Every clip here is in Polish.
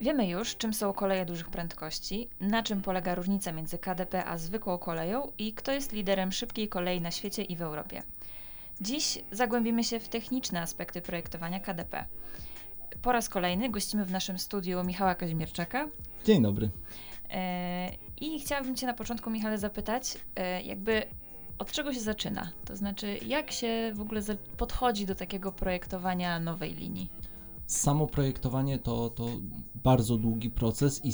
Wiemy już, czym są koleje dużych prędkości, na czym polega różnica między KDP a zwykłą koleją i kto jest liderem szybkiej kolei na świecie i w Europie. Dziś zagłębimy się w techniczne aspekty projektowania KDP. Po raz kolejny gościmy w naszym studiu Michała Kazimierczaka. Dzień dobry. E, I chciałabym Cię na początku, Michale, zapytać, e, jakby od czego się zaczyna? To znaczy, jak się w ogóle podchodzi do takiego projektowania nowej linii? Samo projektowanie to, to bardzo długi proces i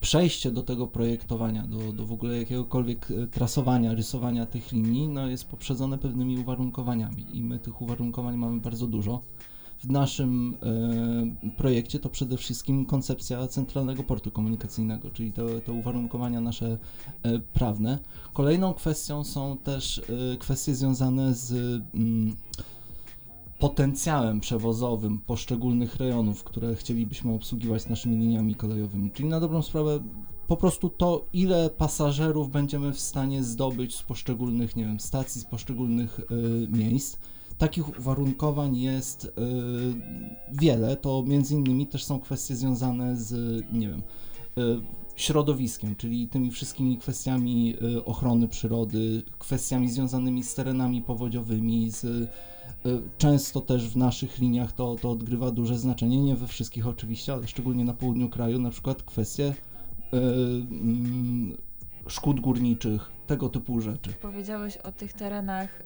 przejście do tego projektowania, do, do w ogóle jakiegokolwiek e, trasowania, rysowania tych linii, no jest poprzedzone pewnymi uwarunkowaniami i my tych uwarunkowań mamy bardzo dużo. W naszym e, projekcie to przede wszystkim koncepcja centralnego portu komunikacyjnego, czyli te, te uwarunkowania nasze e, prawne. Kolejną kwestią są też e, kwestie związane z mm, potencjałem przewozowym poszczególnych rejonów, które chcielibyśmy obsługiwać naszymi liniami kolejowymi. Czyli na dobrą sprawę po prostu to, ile pasażerów będziemy w stanie zdobyć z poszczególnych, nie wiem, stacji, z poszczególnych y, miejsc. Takich uwarunkowań jest y, wiele. To między innymi też są kwestie związane z, nie wiem, y, środowiskiem, czyli tymi wszystkimi kwestiami y, ochrony przyrody, kwestiami związanymi z terenami powodziowymi, z Często też w naszych liniach to, to odgrywa duże znaczenie, nie we wszystkich oczywiście, ale szczególnie na południu kraju, na przykład kwestie yy, yy, szkód górniczych, tego typu rzeczy. Powiedziałeś o tych terenach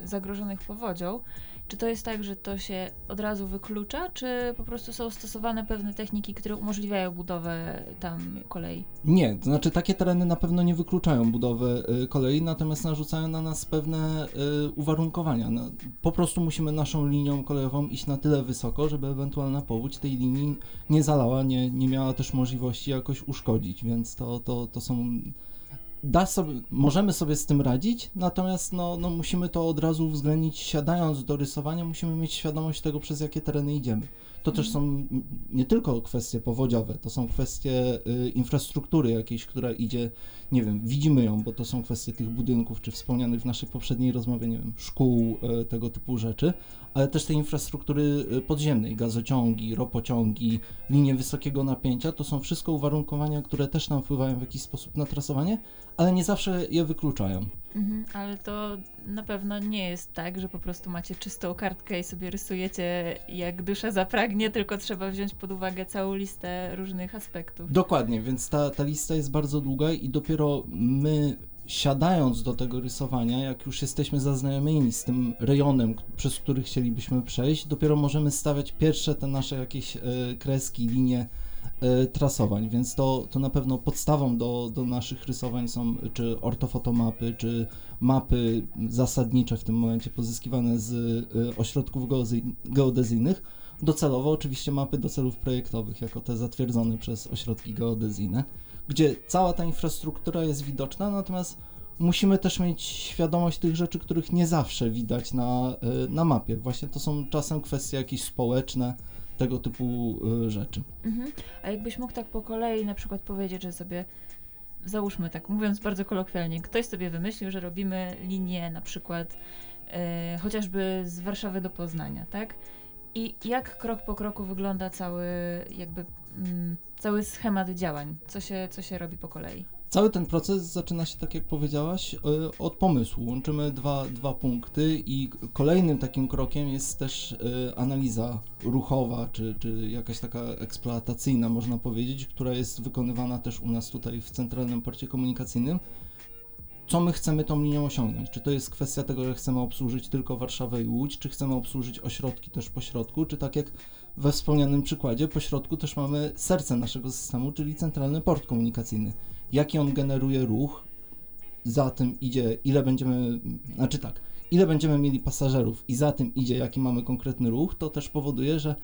yy, zagrożonych powodzią. Czy to jest tak, że to się od razu wyklucza, czy po prostu są stosowane pewne techniki, które umożliwiają budowę tam kolei? Nie, to znaczy takie tereny na pewno nie wykluczają budowy y, kolei, natomiast narzucają na nas pewne y, uwarunkowania. No, po prostu musimy naszą linią kolejową iść na tyle wysoko, żeby ewentualna powódź tej linii nie zalała, nie, nie miała też możliwości jakoś uszkodzić, więc to, to, to są da sobie, możemy sobie z tym radzić, natomiast no, no musimy to od razu uwzględnić, siadając do rysowania, musimy mieć świadomość tego, przez jakie tereny idziemy. To też są nie tylko kwestie powodziowe, to są kwestie y, infrastruktury jakiejś, która idzie, nie wiem, widzimy ją, bo to są kwestie tych budynków, czy wspomnianych w naszej poprzedniej rozmowie, nie wiem, szkół, y, tego typu rzeczy, ale też tej infrastruktury y, podziemnej, gazociągi, ropociągi, linie wysokiego napięcia, to są wszystko uwarunkowania, które też nam wpływają w jakiś sposób na trasowanie, ale nie zawsze je wykluczają. Mhm, ale to na pewno nie jest tak, że po prostu macie czystą kartkę i sobie rysujecie jak dusza zapragnie, tylko trzeba wziąć pod uwagę całą listę różnych aspektów. Dokładnie, więc ta, ta lista jest bardzo długa i dopiero my siadając do tego rysowania, jak już jesteśmy zaznajomieni z tym rejonem, przez który chcielibyśmy przejść, dopiero możemy stawiać pierwsze te nasze jakieś e, kreski, linie trasowań, więc to, to na pewno podstawą do, do naszych rysowań są czy ortofotomapy, czy mapy zasadnicze w tym momencie pozyskiwane z e, ośrodków geodezyjnych, docelowo oczywiście mapy do celów projektowych, jako te zatwierdzone przez ośrodki geodezyjne gdzie cała ta infrastruktura jest widoczna, natomiast musimy też mieć świadomość tych rzeczy, których nie zawsze widać na, e, na mapie. Właśnie to są czasem kwestie jakieś społeczne, tego typu e, rzeczy. Mhm. A jakbyś mógł tak po kolei na przykład powiedzieć, że sobie załóżmy tak, mówiąc bardzo kolokwialnie, ktoś sobie wymyślił, że robimy linię na przykład e, chociażby z Warszawy do Poznania, tak? I jak krok po kroku wygląda cały jakby mm, cały schemat działań? Co się, co się robi po kolei? Cały ten proces zaczyna się, tak jak powiedziałaś, e, od pomysłu. Łączymy dwa, dwa punkty i kolejnym takim krokiem jest też e, analiza ruchowa, czy, czy jakaś taka eksploatacyjna, można powiedzieć, która jest wykonywana też u nas tutaj w Centralnym Porcie Komunikacyjnym co my chcemy tą linią osiągnąć. Czy to jest kwestia tego, że chcemy obsłużyć tylko Warszawę i Łódź, czy chcemy obsłużyć ośrodki też po środku, czy tak jak we wspomnianym przykładzie, po środku też mamy serce naszego systemu, czyli centralny port komunikacyjny. Jaki on generuje ruch, za tym idzie, ile będziemy, znaczy tak, ile będziemy mieli pasażerów i za tym idzie, jaki mamy konkretny ruch, to też powoduje, że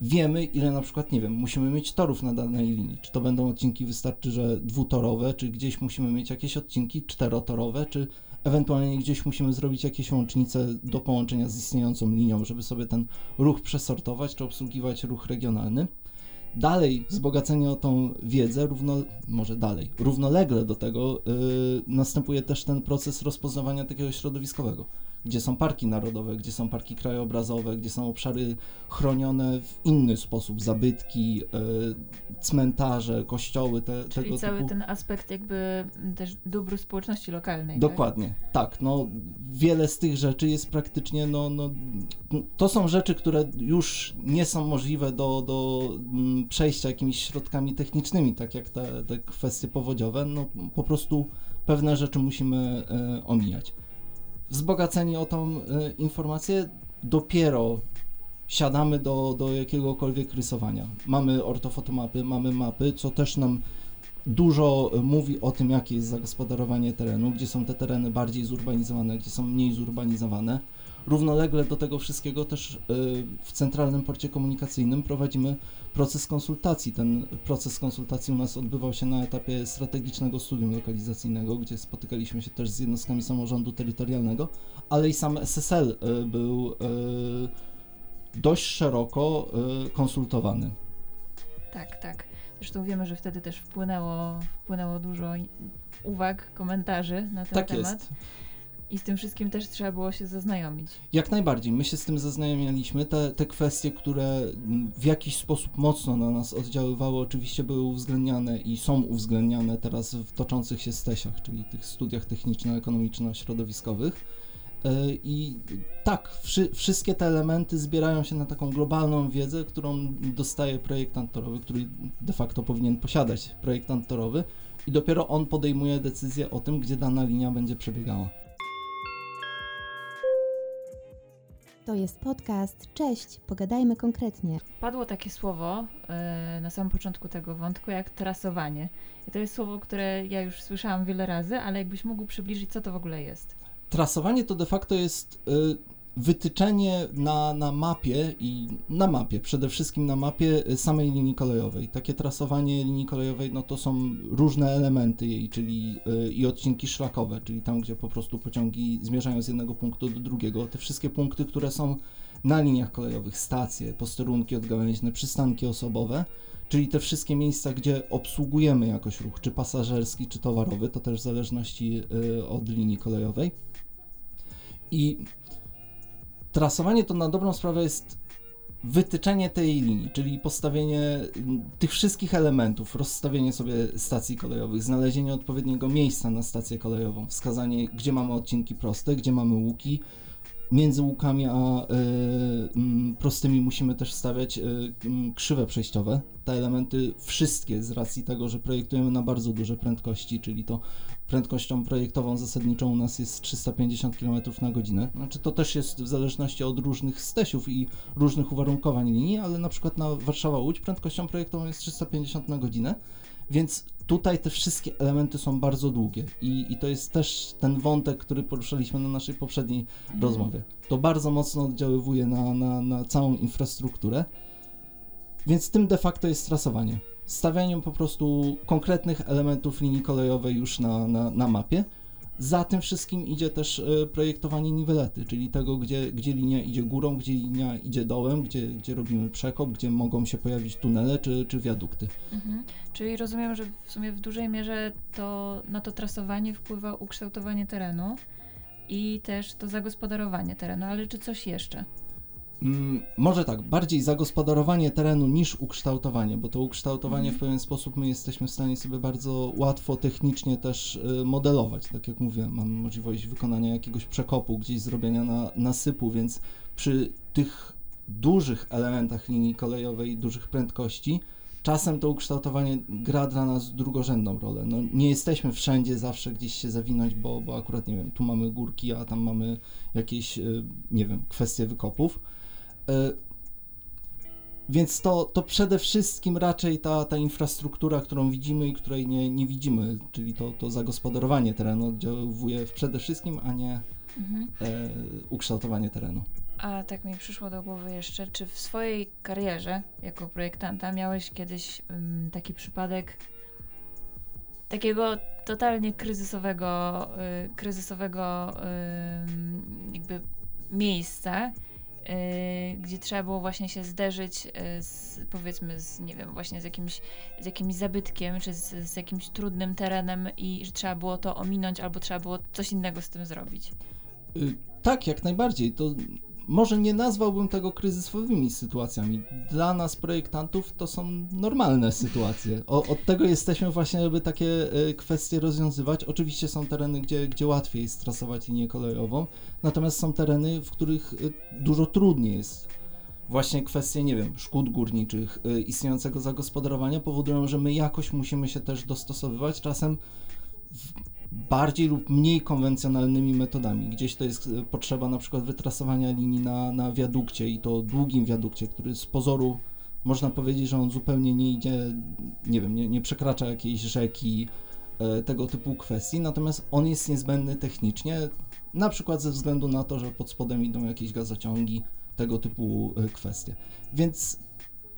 wiemy, ile na przykład, nie wiem, musimy mieć torów na danej linii. Czy to będą odcinki wystarczy, że dwutorowe, czy gdzieś musimy mieć jakieś odcinki czterotorowe, czy ewentualnie gdzieś musimy zrobić jakieś łącznice do połączenia z istniejącą linią, żeby sobie ten ruch przesortować, czy obsługiwać ruch regionalny. Dalej wzbogacenie o tą wiedzę, równo, może dalej, równolegle do tego yy, następuje też ten proces rozpoznawania takiego środowiskowego gdzie są parki narodowe, gdzie są parki krajobrazowe, gdzie są obszary chronione w inny sposób, zabytki, e, cmentarze, kościoły, te, Czyli tego cały typu. ten aspekt jakby też dóbr społeczności lokalnej. Dokładnie, tak. No, wiele z tych rzeczy jest praktycznie, no, no, to są rzeczy, które już nie są możliwe do, do mm, przejścia jakimiś środkami technicznymi, tak jak te, te kwestie powodziowe. No, po prostu pewne rzeczy musimy e, omijać. Wzbogaceni o tą e, informację, dopiero siadamy do, do jakiegokolwiek rysowania. Mamy ortofotomapy, mamy mapy, co też nam dużo mówi o tym, jakie jest zagospodarowanie terenu, gdzie są te tereny bardziej zurbanizowane, gdzie są mniej zurbanizowane. Równolegle do tego wszystkiego też y, w Centralnym Porcie Komunikacyjnym prowadzimy proces konsultacji. Ten proces konsultacji u nas odbywał się na etapie strategicznego studium lokalizacyjnego, gdzie spotykaliśmy się też z jednostkami samorządu terytorialnego, ale i sam SSL y, był y, dość szeroko konsultowany. Tak, tak. Zresztą wiemy, że wtedy też wpłynęło, wpłynęło dużo uwag, komentarzy na ten tak temat. Jest. I z tym wszystkim też trzeba było się zaznajomić. Jak najbardziej. My się z tym zaznajomialiśmy. Te, te kwestie, które w jakiś sposób mocno na nas oddziaływały, oczywiście były uwzględniane i są uwzględniane teraz w toczących się stesiach, czyli tych studiach techniczno-ekonomiczno-środowiskowych. E, I tak, wszy, wszystkie te elementy zbierają się na taką globalną wiedzę, którą dostaje projektant torowy, który de facto powinien posiadać projektant torowy, i dopiero on podejmuje decyzję o tym, gdzie dana linia będzie przebiegała. To jest podcast. Cześć, pogadajmy konkretnie. Padło takie słowo yy, na samym początku tego wątku, jak trasowanie. I to jest słowo, które ja już słyszałam wiele razy, ale jakbyś mógł przybliżyć, co to w ogóle jest? Trasowanie to de facto jest y, wytyczenie na, na mapie i na mapie, przede wszystkim na mapie samej linii kolejowej. Takie trasowanie linii kolejowej, no to są różne elementy jej, czyli y, i odcinki szlakowe, czyli tam, gdzie po prostu pociągi zmierzają z jednego punktu do drugiego. Te wszystkie punkty, które są na liniach kolejowych, stacje, posterunki odgałęźne, przystanki osobowe, czyli te wszystkie miejsca, gdzie obsługujemy jakoś ruch, czy pasażerski, czy towarowy, to też w zależności y, od linii kolejowej. I trasowanie to na dobrą sprawę jest wytyczenie tej linii, czyli postawienie mm, tych wszystkich elementów, rozstawienie sobie stacji kolejowych, znalezienie odpowiedniego miejsca na stację kolejową, wskazanie, gdzie mamy odcinki proste, gdzie mamy łuki, między łukami a y, prostymi musimy też stawiać y, krzywe przejściowe. Te elementy wszystkie z racji tego, że projektujemy na bardzo duże prędkości, czyli to prędkością projektową zasadniczą u nas jest 350 km na godzinę. Znaczy to też jest w zależności od różnych stesiów i różnych uwarunkowań linii, ale na przykład na Warszawa-Łódź prędkością projektową jest 350 na godzinę, więc tutaj te wszystkie elementy są bardzo długie i, i to jest też ten wątek, który poruszaliśmy na naszej poprzedniej mhm. rozmowie. To bardzo mocno oddziaływuje na, na, na całą infrastrukturę, więc tym de facto jest trasowanie. Stawianiem po prostu konkretnych elementów linii kolejowej już na, na, na mapie, za tym wszystkim idzie też e, projektowanie niwelety, czyli tego, gdzie, gdzie linia idzie górą, gdzie linia idzie dołem, gdzie, gdzie robimy przekop, gdzie mogą się pojawić tunele czy, czy wiadukty. Mhm. Czyli rozumiem, że w sumie w dużej mierze to na to trasowanie wpływa ukształtowanie terenu i też to zagospodarowanie terenu, ale czy coś jeszcze? Mm, może tak, bardziej zagospodarowanie terenu niż ukształtowanie, bo to ukształtowanie w pewien sposób my jesteśmy w stanie sobie bardzo łatwo technicznie też y, modelować. Tak jak mówiłem, mamy możliwość wykonania jakiegoś przekopu, gdzieś zrobienia na, nasypu, więc przy tych dużych elementach linii kolejowej, dużych prędkości, czasem to ukształtowanie gra dla nas drugorzędną rolę. No, nie jesteśmy wszędzie zawsze gdzieś się zawinąć, bo, bo akurat, nie wiem, tu mamy górki, a tam mamy jakieś, y, nie wiem, kwestie wykopów więc to, to przede wszystkim raczej ta, ta infrastruktura, którą widzimy i której nie, nie widzimy, czyli to, to zagospodarowanie terenu oddziałuje przede wszystkim, a nie mhm. e, ukształtowanie terenu. A tak mi przyszło do głowy jeszcze, czy w swojej karierze jako projektanta miałeś kiedyś um, taki przypadek takiego totalnie kryzysowego, y, kryzysowego y, jakby miejsca, gdzie trzeba było właśnie się zderzyć y, z, powiedzmy z, nie wiem, właśnie z jakimś, z jakimś zabytkiem, czy z, z jakimś trudnym terenem i że trzeba było to ominąć, albo trzeba było coś innego z tym zrobić. Y Tak, jak najbardziej. To może nie nazwałbym tego kryzysowymi sytuacjami. Dla nas, projektantów, to są normalne sytuacje. O, od tego jesteśmy właśnie, żeby takie e, kwestie rozwiązywać. Oczywiście są tereny, gdzie, gdzie łatwiej jest trasować linię kolejową, natomiast są tereny, w których e, dużo trudniej jest. Właśnie kwestie, nie wiem, szkód górniczych, e, istniejącego zagospodarowania powodują, że my jakoś musimy się też dostosowywać. Czasem w bardziej lub mniej konwencjonalnymi metodami. Gdzieś to jest e, potrzeba na przykład wytrasowania linii na, na wiadukcie i to długim wiadukcie, który z pozoru można powiedzieć, że on zupełnie nie idzie, nie wiem, nie, nie przekracza jakiejś rzeki, e, tego typu kwestii, natomiast on jest niezbędny technicznie, na przykład ze względu na to, że pod spodem idą jakieś gazociągi, tego typu e, kwestie. Więc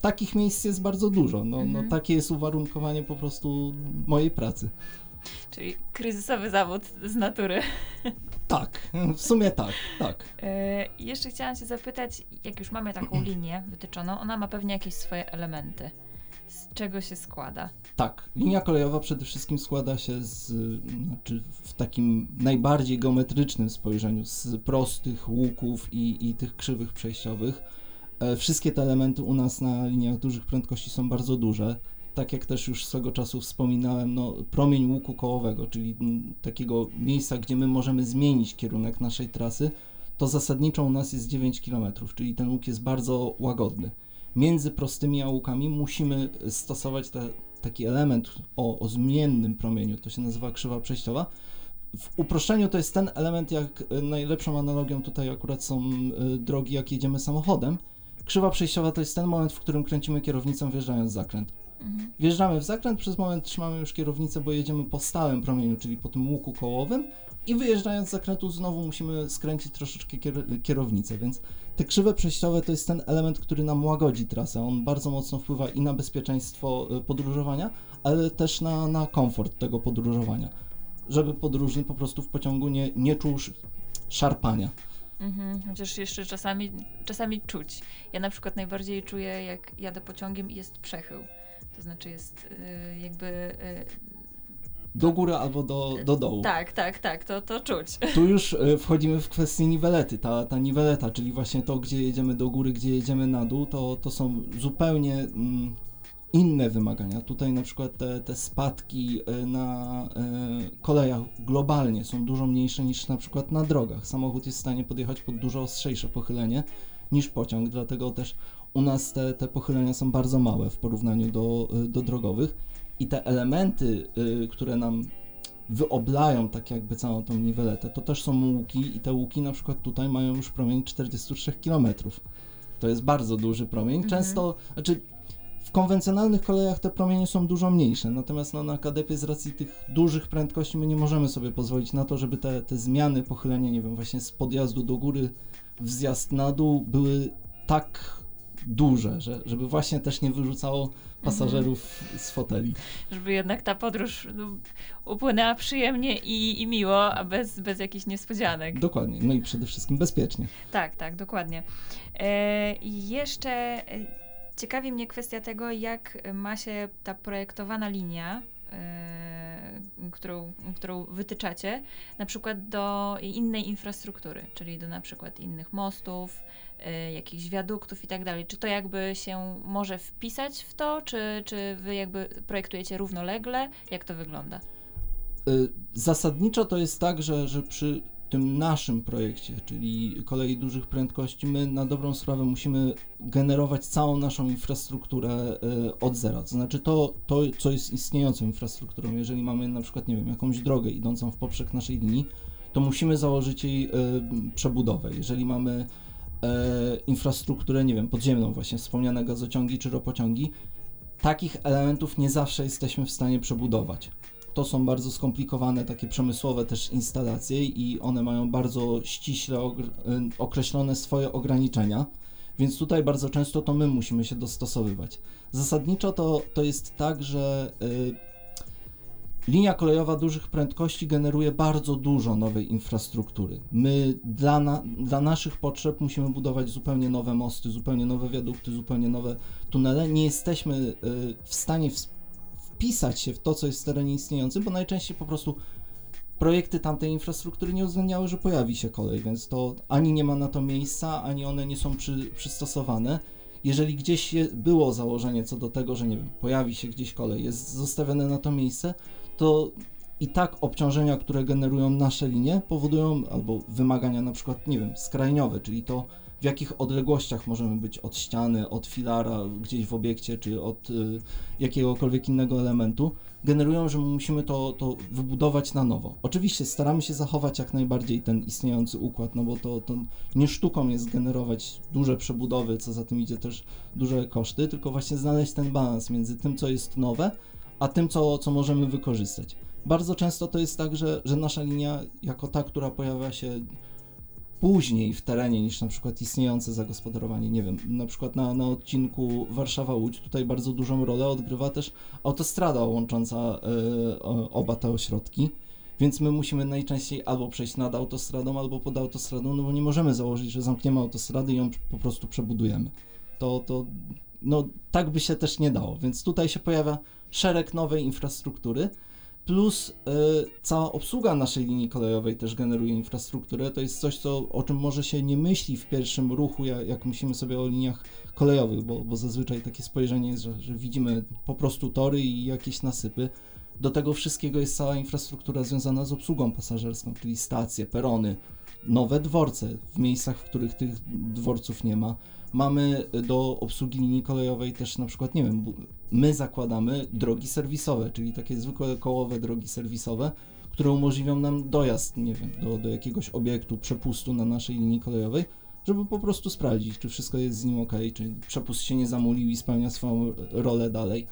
takich miejsc jest bardzo dużo. No, no Mhm. takie jest uwarunkowanie po prostu mojej pracy. Czyli kryzysowy zawód z natury. Tak, w sumie tak, tak. I jeszcze chciałam Cię zapytać, jak już mamy taką linię wytyczoną, ona ma pewnie jakieś swoje elementy. Z czego się składa? Tak, linia kolejowa przede wszystkim składa się z, znaczy w takim najbardziej geometrycznym spojrzeniu, z prostych łuków i, i tych krzywych przejściowych. E, wszystkie te elementy u nas na liniach dużych prędkości są bardzo duże. Tak jak też już swego czasu wspominałem, no, promień łuku kołowego, czyli takiego miejsca, gdzie my możemy zmienić kierunek naszej trasy, to zasadniczo u nas jest 9 km, czyli ten łuk jest bardzo łagodny. Między prostymi a łukami musimy stosować te, taki element o, o zmiennym promieniu, to się nazywa krzywa przejściowa. W uproszczeniu to jest ten element, jak e, najlepszą analogią tutaj akurat są e, drogi, jak jedziemy samochodem. Krzywa przejściowa to jest ten moment, w którym kręcimy kierownicą wjeżdżając zakręt. Mhm. Wjeżdżamy w zakręt, przez moment trzymamy już kierownicę, bo jedziemy po stałym promieniu, czyli po tym łuku kołowym i wyjeżdżając z zakrętu znowu musimy skręcić troszeczkę kier- kierownicę, więc te krzywe przejściowe to jest ten element, który nam łagodzi trasę. On bardzo mocno wpływa i na bezpieczeństwo y, podróżowania, ale też na, na komfort tego podróżowania. Żeby podróżny po prostu w pociągu nie, nie czuł sz- szarpania. Mhm. Chociaż jeszcze czasami, czasami czuć. Ja na przykład najbardziej czuję, jak jadę pociągiem i jest przechył. To znaczy jest y, jakby... y, Do góry albo do, do dołu. tak, tak, tak, to, to czuć. Tu już e, wchodzimy w kwestię niwelety. Ta, ta niweleta, czyli właśnie to, gdzie jedziemy do góry, gdzie jedziemy na dół, to, to są zupełnie mm, inne wymagania. Tutaj na przykład te, te spadki na kolejach globalnie są dużo mniejsze niż na przykład na drogach. Samochód jest w stanie podjechać pod dużo ostrzejsze pochylenie niż pociąg, dlatego też u nas te, te pochylenia są bardzo małe w porównaniu do, e, do drogowych i te elementy, e, które nam wyoblają tak jakby całą tą niweletę, to też są łuki i te łuki na przykład tutaj mają już promień 43 km. To jest bardzo duży promień. Mhm. Często, znaczy w konwencjonalnych kolejach te promienie są dużo mniejsze, natomiast no, na kadepie z racji tych dużych prędkości my nie możemy sobie pozwolić na to, żeby te, te zmiany pochylenia, nie wiem, właśnie z podjazdu do góry w zjazd na dół były tak duże, że, żeby właśnie też nie wyrzucało pasażerów z foteli. Żeby jednak ta podróż no, upłynęła przyjemnie i, i miło, a bez, bez jakichś niespodzianek. Dokładnie, no i przede wszystkim bezpiecznie. Tak, tak, dokładnie. E, I jeszcze e, ciekawi mnie kwestia tego, jak ma się ta projektowana linia, e, którą, którą wytyczacie, na przykład do innej infrastruktury, czyli do na przykład innych mostów, e, jakichś wiaduktów i tak dalej. Czy to jakby się może wpisać w to, czy, czy wy jakby projektujecie równolegle? Jak to wygląda? Y, Zasadniczo to jest tak, że, że przy tym naszym projekcie, czyli kolei dużych prędkości, my na dobrą sprawę musimy generować całą naszą infrastrukturę y, od zera. To znaczy to, to, co jest istniejącą infrastrukturą. Jeżeli mamy na przykład, nie wiem, jakąś drogę idącą w poprzek naszej linii, to musimy założyć jej y, przebudowę. Jeżeli mamy e, infrastrukturę, nie wiem, podziemną, właśnie wspomniane gazociągi czy ropociągi, takich elementów nie zawsze jesteśmy w stanie przebudować to są bardzo skomplikowane, takie przemysłowe też instalacje i one mają bardzo ściśle y, określone swoje ograniczenia, więc tutaj bardzo często to my musimy się dostosowywać. Zasadniczo to, to jest tak, że y, linia kolejowa dużych prędkości generuje bardzo dużo nowej infrastruktury. My dla, na, dla naszych potrzeb musimy budować zupełnie nowe mosty, zupełnie nowe wiadukty, zupełnie nowe tunele. Nie jesteśmy y, w stanie wpisać się w to, co jest w terenie istniejącym, bo najczęściej po prostu projekty tamtej infrastruktury nie uwzględniały, że pojawi się kolej, więc to ani nie ma na to miejsca, ani one nie są przy, przystosowane. Jeżeli gdzieś było założenie co do tego, że nie wiem, pojawi się gdzieś kolej, jest zostawione na to miejsce, to i tak obciążenia, które generują nasze linie, powodują albo wymagania na przykład, nie wiem, skrajniowe, czyli to w jakich odległościach możemy być od ściany, od filara gdzieś w obiekcie, czy od y, jakiegokolwiek innego elementu, generują, że musimy to, to wybudować na nowo. Oczywiście staramy się zachować jak najbardziej ten istniejący układ, no bo to, to nie sztuką jest generować duże przebudowy, co za tym idzie też duże koszty, tylko właśnie znaleźć ten balans między tym, co jest nowe, a tym, co, co możemy wykorzystać. Bardzo często to jest tak, że, że nasza linia, jako ta, która pojawia się później w terenie niż na przykład istniejące zagospodarowanie. Nie wiem, na przykład na, na odcinku Warszawa-Łódź tutaj bardzo dużą rolę odgrywa też autostrada łącząca y, oba te ośrodki. Więc my musimy najczęściej albo przejść nad autostradą, albo pod autostradą, no bo nie możemy założyć, że zamkniemy autostradę i ją po prostu przebudujemy. To, to no, tak by się też nie dało. Więc tutaj się pojawia szereg nowej infrastruktury, plus y, cała obsługa naszej linii kolejowej też generuje infrastrukturę. To jest coś, co, o czym może się nie myśli w pierwszym ruchu, jak, jak myślimy sobie o liniach kolejowych, bo, bo zazwyczaj takie spojrzenie jest, że, że widzimy po prostu tory i jakieś nasypy. Do tego wszystkiego jest cała infrastruktura związana z obsługą pasażerską, czyli stacje, perony, nowe dworce w miejscach, w których tych dworców nie ma Mamy do obsługi linii kolejowej też na przykład, nie wiem, my zakładamy drogi serwisowe, czyli takie zwykłe kołowe drogi serwisowe, które umożliwią nam dojazd, nie wiem, do, do jakiegoś obiektu, przepustu na naszej linii kolejowej, żeby po prostu sprawdzić, czy wszystko jest z nim ok, czy przepust się nie zamulił i spełnia swoją rolę dalej.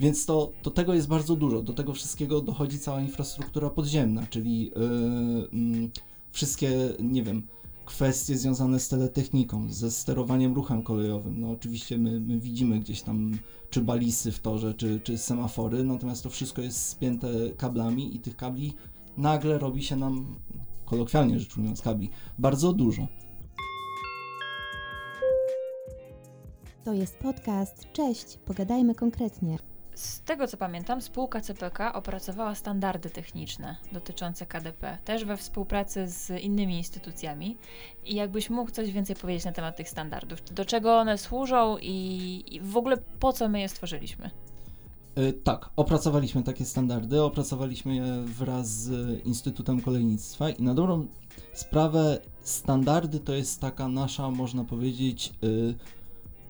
Więc to, to tego jest bardzo dużo. Do tego wszystkiego dochodzi cała infrastruktura podziemna, czyli yy, yy, wszystkie, nie wiem, kwestie związane z teletechniką, ze sterowaniem ruchem kolejowym. No oczywiście my, my widzimy gdzieś tam czy balisy w torze, czy, czy semafory, natomiast to wszystko jest spięte kablami i tych kabli nagle robi się nam, kolokwialnie rzecz ujmując, kabli bardzo dużo. To jest podcast. Cześć, pogadajmy konkretnie. Z tego co pamiętam, spółka CPK opracowała standardy techniczne dotyczące KDP, też we współpracy z innymi instytucjami. I jakbyś mógł coś więcej powiedzieć na temat tych standardów? Do czego one służą i, i w ogóle po co my je stworzyliśmy? Yy, tak, opracowaliśmy takie standardy, opracowaliśmy je wraz z Instytutem Kolejnictwa i na dobrą sprawę standardy to jest taka nasza, można powiedzieć, yy,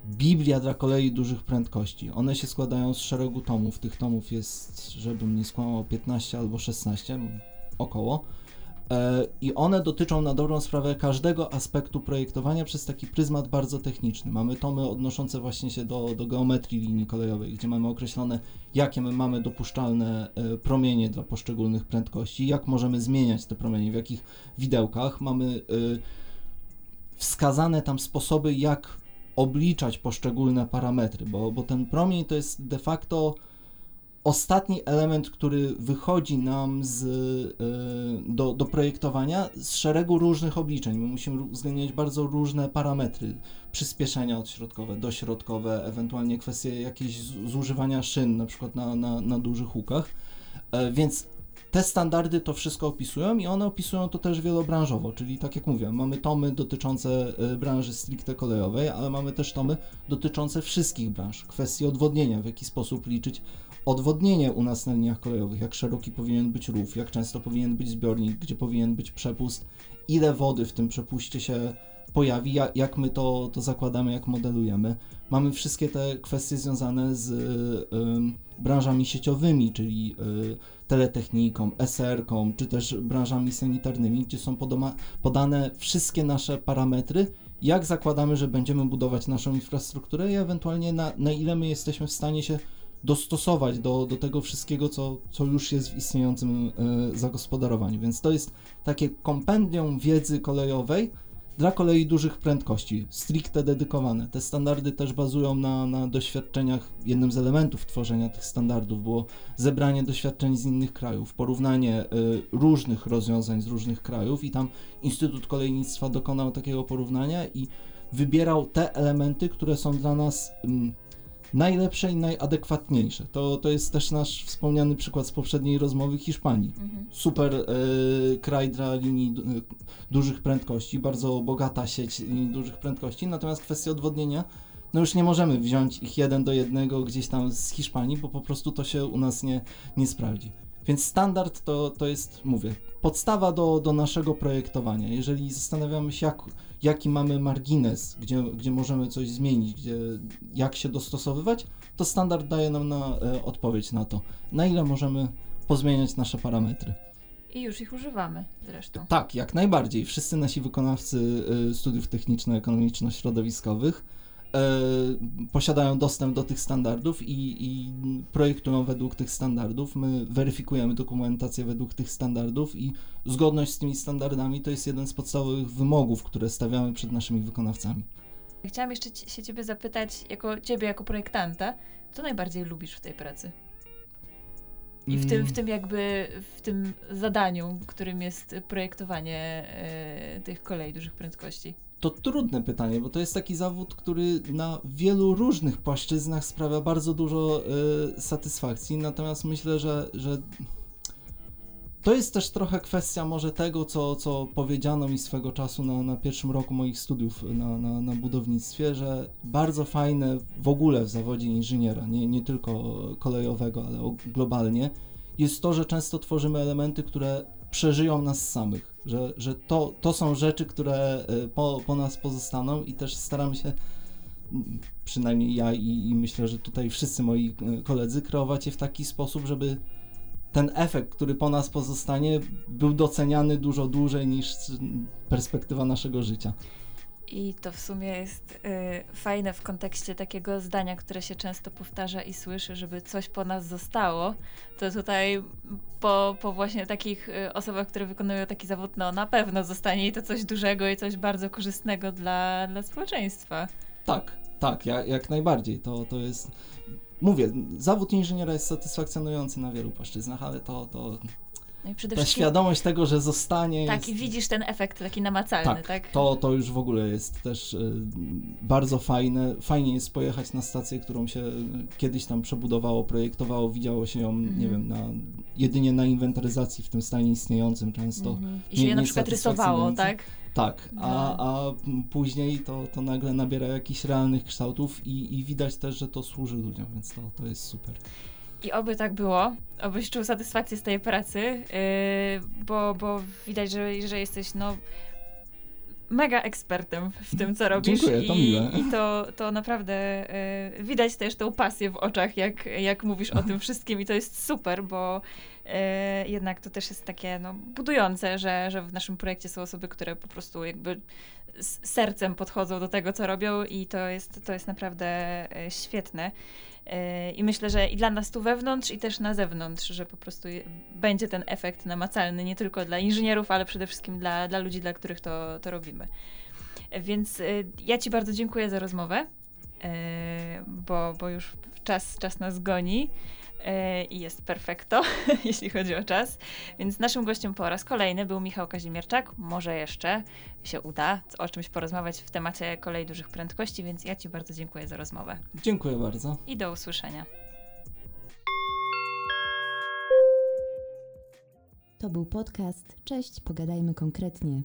Biblia dla kolei dużych prędkości. One się składają z szeregu tomów. Tych tomów jest, żebym nie skłamał, 15 albo 16 około. E, I one dotyczą na dobrą sprawę każdego aspektu projektowania przez taki pryzmat bardzo techniczny. Mamy tomy odnoszące właśnie się do, do geometrii linii kolejowej, gdzie mamy określone, jakie my mamy dopuszczalne e, promienie dla poszczególnych prędkości, jak możemy zmieniać te promienie, w jakich widełkach. Mamy e, wskazane tam sposoby, jak obliczać poszczególne parametry, bo, bo ten promień to jest de facto ostatni element, który wychodzi nam z, yy, do, do projektowania z szeregu różnych obliczeń. My musimy uwzględniać bardzo różne parametry, przyspieszenia odśrodkowe, dośrodkowe, ewentualnie kwestie jakieś zużywania szyn, na przykład na, na, na dużych łukach. Yy, więc te standardy to wszystko opisują i one opisują to też wielobranżowo, czyli tak jak mówiłem, mamy tomy dotyczące e, branży stricte kolejowej, ale mamy też tomy dotyczące wszystkich branż, kwestii odwodnienia, w jaki sposób liczyć odwodnienie u nas na liniach kolejowych, jak szeroki powinien być rów, jak często powinien być zbiornik, gdzie powinien być przepust, ile wody w tym przepuście się pojawi, jak my to, to zakładamy, jak modelujemy. Mamy wszystkie te kwestie związane z y, branżami sieciowymi, czyli y, teletechniką, SR-ką, czy też branżami sanitarnymi, gdzie są podoma, podane wszystkie nasze parametry, jak zakładamy, że będziemy budować naszą infrastrukturę i ewentualnie na, na ile my jesteśmy w stanie się dostosować do, do tego wszystkiego, co, co już jest w istniejącym y, zagospodarowaniu. Więc to jest takie kompendium wiedzy kolejowej, dla kolei dużych prędkości, stricte dedykowane. Te standardy też bazują na, na doświadczeniach. Jednym z elementów tworzenia tych standardów było zebranie doświadczeń z innych krajów, porównanie y, różnych rozwiązań z różnych krajów, i tam Instytut Kolejnictwa dokonał takiego porównania i wybierał te elementy, które są dla nas. Y, najlepsze i najadekwatniejsze. To, to jest też nasz wspomniany przykład z poprzedniej rozmowy Hiszpanii. Mhm. Super e, kraj dla linii du- e, dużych prędkości, bardzo bogata sieć linii dużych prędkości, natomiast kwestia odwodnienia, no już nie możemy wziąć ich jeden do jednego gdzieś tam z Hiszpanii, bo po prostu to się u nas nie, nie sprawdzi. Więc standard to, to jest, mówię, podstawa do, do naszego projektowania. Jeżeli zastanawiamy się, jak, jaki mamy margines, gdzie, gdzie możemy coś zmienić, gdzie, jak się dostosowywać, to standard daje nam na, e, odpowiedź na to, na ile możemy pozmieniać nasze parametry. I już ich używamy zresztą. Tak, jak najbardziej. Wszyscy nasi wykonawcy y, studiów techniczno-ekonomiczno-środowiskowych posiadają dostęp do tych standardów i, i projektują według tych standardów. My weryfikujemy dokumentację według tych standardów i zgodność z tymi standardami to jest jeden z podstawowych wymogów, które stawiamy przed naszymi wykonawcami. Chciałam jeszcze się ciebie zapytać, jako ciebie jako projektanta, co najbardziej lubisz w tej pracy? I w tym, Mm. w tym jakby, w tym zadaniu, którym jest projektowanie e, tych kolei dużych prędkości. To trudne pytanie, bo to jest taki zawód, który na wielu różnych płaszczyznach sprawia bardzo dużo y, satysfakcji, natomiast myślę, że, że to jest też trochę kwestia może tego, co, co powiedziano mi swego czasu na, na pierwszym roku moich studiów na, na, na budownictwie, że bardzo fajne w ogóle w zawodzie inżyniera, nie, nie tylko kolejowego, ale globalnie, jest to, że często tworzymy elementy, które przeżyją nas samych, że, że to, to są rzeczy, które y, po, po nas pozostaną i też staramy się, przynajmniej ja i, i myślę, że tutaj wszyscy moi y, koledzy, kreować je w taki sposób, żeby ten efekt, który po nas pozostanie, był doceniany dużo dłużej niż perspektywa naszego życia. I to w sumie jest e, fajne w kontekście takiego zdania, które się często powtarza i słyszy, żeby coś po nas zostało. To tutaj po, po właśnie takich e, osobach, które wykonują taki zawód, no na pewno zostanie i to coś dużego i coś bardzo korzystnego dla, dla społeczeństwa. Tak, tak, ja, jak najbardziej. To, to jest. Mówię, zawód inżyniera jest satysfakcjonujący na wielu płaszczyznach, ale to, to No i przede ta wszystkim świadomość tego, że zostanie. tak, jest... i widzisz ten efekt taki namacalny, tak? Tak, To, to już w ogóle jest też y, bardzo fajne. Fajnie jest pojechać na stację, którą się y, kiedyś tam przebudowało, projektowało, widziało się ją, nie Mhm. wiem, na, jedynie na inwentaryzacji w tym stanie istniejącym często. Mhm. I nie- się je na nie przykład rysowało, tak? Tak, a, No. a później to, to nagle nabiera jakichś realnych kształtów i, i widać też, że to służy ludziom, więc to, to jest super. I oby tak było, obyś czuł satysfakcję z tej pracy, yy, bo, bo widać, że, że jesteś no mega ekspertem w tym, co robisz. Dziękuję, to I, miłe. i to, to naprawdę yy, widać też tą pasję w oczach, jak, jak mówisz o tym wszystkim i to jest super, bo yy, jednak to też jest takie no, budujące, że, że w naszym projekcie są osoby, które po prostu jakby z sercem podchodzą do tego, co robią i to jest, to jest naprawdę e, świetne. E, I myślę, że i dla nas tu wewnątrz, i też na zewnątrz, że po prostu będzie ten efekt namacalny nie tylko dla inżynierów, ale przede wszystkim dla, dla ludzi, dla których to, to robimy. E, Więc ja Ci bardzo dziękuję za rozmowę, bo, bo już czas, czas nas goni i jest perfekto, jeśli chodzi o czas. Więc naszym gościem po raz kolejny był Michał Kazimierczak. Może jeszcze się uda o czymś porozmawiać w temacie kolei dużych prędkości, więc ja Ci bardzo dziękuję za rozmowę Dziękuję bardzo. i do usłyszenia. To był podcast Cześć, pogadajmy konkretnie.